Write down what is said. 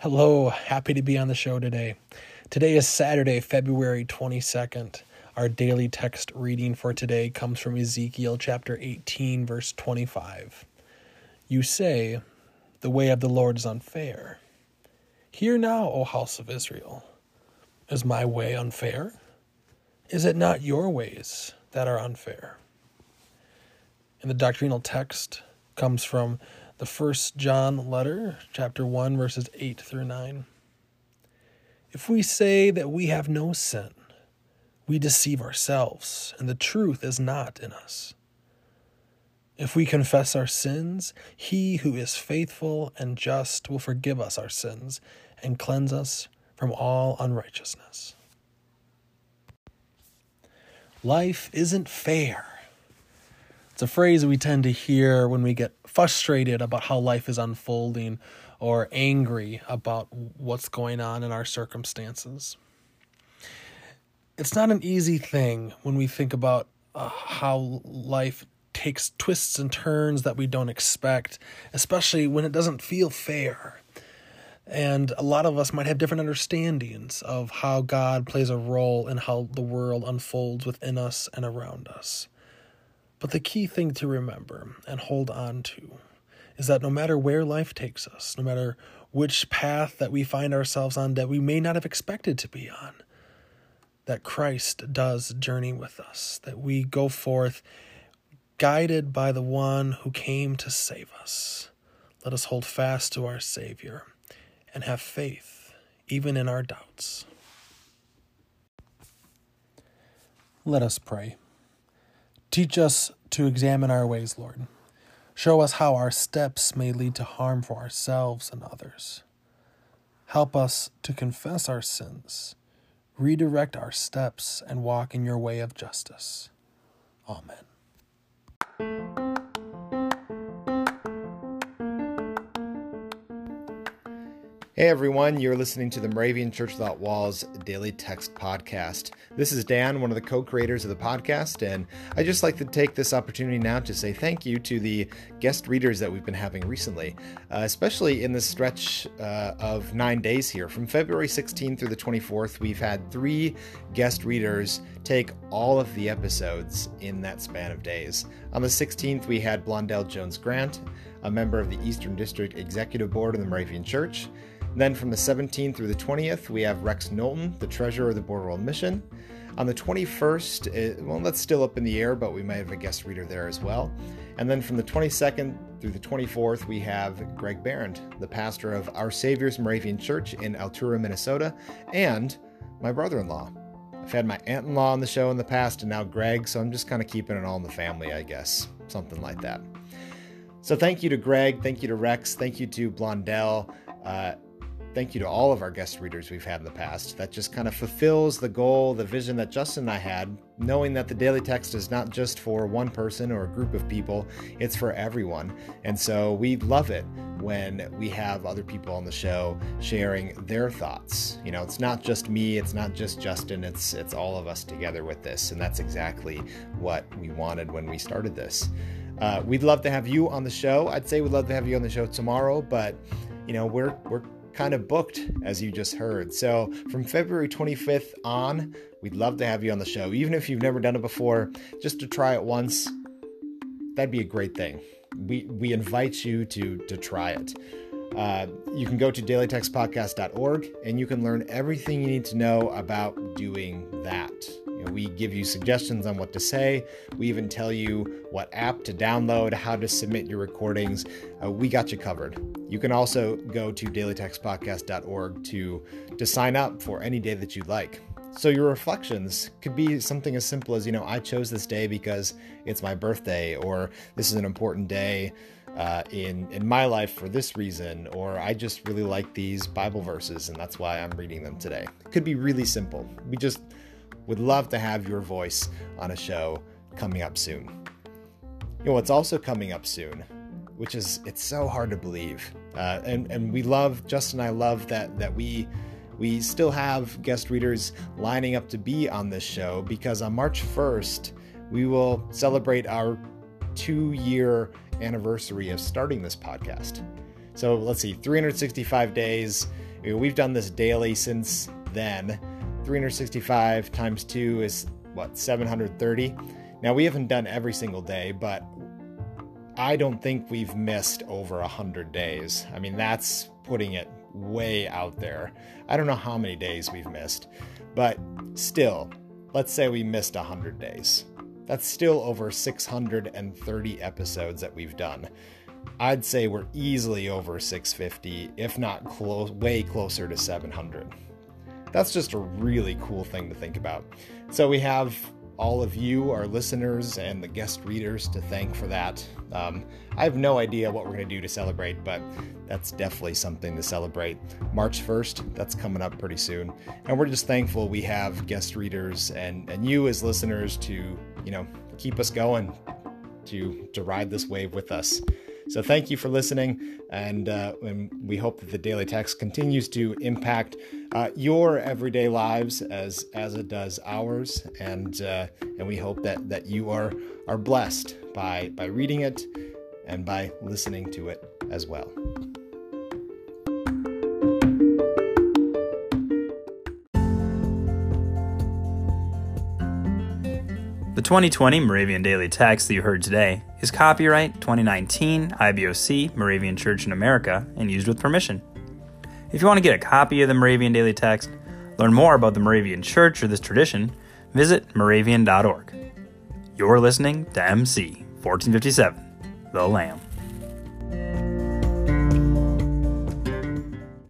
Hello, happy to be on the show today. Today is Saturday, February 22nd. Our daily text reading for today comes from Ezekiel chapter 18, verse 25. You say, The way of the Lord is unfair. Hear now, O house of Israel. Is my way unfair? Is it not your ways that are unfair? And the doctrinal text comes from the first John letter, chapter 1, verses 8 through 9. If we say that we have no sin, we deceive ourselves, and the truth is not in us. If we confess our sins, he who is faithful and just will forgive us our sins and cleanse us from all unrighteousness. Life isn't fair. It's a phrase we tend to hear when we get frustrated about how life is unfolding or angry about what's going on in our circumstances. It's not an easy thing when we think about uh, how life takes twists and turns that we don't expect, especially when it doesn't feel fair. And a lot of us might have different understandings of how God plays a role in how the world unfolds within us and around us. But the key thing to remember and hold on to is that no matter where life takes us, no matter which path that we find ourselves on that we may not have expected to be on, that Christ does journey with us, that we go forth guided by the one who came to save us. Let us hold fast to our Savior and have faith even in our doubts. Let us pray. Teach us to examine our ways, Lord. Show us how our steps may lead to harm for ourselves and others. Help us to confess our sins, redirect our steps, and walk in your way of justice. Amen. Hey everyone, you're listening to the Moravian Church Without Walls Daily Text Podcast. This is Dan, one of the co creators of the podcast, and I just like to take this opportunity now to say thank you to the guest readers that we've been having recently, uh, especially in the stretch uh, of nine days here. From February 16th through the 24th, we've had three guest readers take all of the episodes in that span of days. On the 16th, we had Blondell Jones Grant, a member of the Eastern District Executive Board of the Moravian Church. Then from the 17th through the 20th, we have Rex Knowlton, the treasurer of the Board of World Mission. On the 21st, it, eh, well, that's still up in the air, but we might have a guest reader there as well. And then from the 22nd through the 24th, we have Greg Barrett, the pastor of Our Savior's Moravian Church in Altura, Minnesota, and my brother in law. I've had my aunt in law on the show in the past, and now Greg, so I'm just kind of keeping it all in the family, I guess. Something like that. So thank you to Greg, thank you to Rex, thank you to Blondell. Uh, thank you to all of our guest readers we've had in the past. That just kind of fulfills the goal, the vision that Justin and I had, knowing that the daily text is not just for one person or a group of people, it's for everyone. And so we love it when we have other people on the show sharing their thoughts. You know, it's not just me, it's not just Justin, it's it's all of us together with this. And that's exactly what we wanted when we started this. Uh, we'd love to have you on the show. I'd say we'd love to have you on the show tomorrow, but you know, we're we're kind of booked, as you just heard. So, from February 25th on, we'd love to have you on the show. Even if you've never done it before, just to try it once, that'd be a great thing. We, we invite you to, to try it. Uh, you can go to dailytextpodcast.org and you can learn everything you need to know about doing that. You know, we give you suggestions on what to say. We even tell you what app to download, how to submit your recordings. Uh, we got you covered. You can also go to dailytextpodcast.org to to sign up for any day that you'd like. So your reflections could be something as simple as, you know, I chose this day because it's my birthday, or this is an important day uh, in in my life for this reason, or I just really like these Bible verses and that's why I'm reading them today. It could be really simple. We just would love to have your voice on a show coming up soon. You know what's also coming up soon, which is it's so hard to believe, uh, and and we love Justin and I love that that we we still have guest readers lining up to be on this show because on March 1st we will celebrate our two year anniversary of starting this podcast. So let's see, 365 days We've done this daily since then. 365 times 2 is what, 730? Now, we haven't done every single day, but I don't think we've missed over 100 days. I mean, that's putting it way out there. I don't know how many days we've missed, but still, let's say we missed 100 days. That's still over 630 episodes that we've done. I'd say we're easily over 650, if not close, way closer to 700. That's just a really cool thing to think about. So we have all of you, our listeners, and the guest readers to thank for that. Um, I have no idea what we're going to do to celebrate, but that's definitely something to celebrate. March 1st, that's coming up pretty soon. And we're just thankful we have guest readers and, and you as listeners to, you know, keep us going, to, to ride this wave with us. So thank you for listening, and, uh, and we hope that the Daily Text continues to impact uh, your everyday lives as as it does ours, and uh, and we hope that that you are are blessed by by reading it and by listening to it as well. The 2020 Moravian Daily Text that you heard today is copyright 2019 IBOC Moravian Church in America and used with permission. If you want to get a copy of the Moravian Daily Text, learn more about the Moravian Church or this tradition, visit moravian.org. You're listening to MC 1457, The Lamb.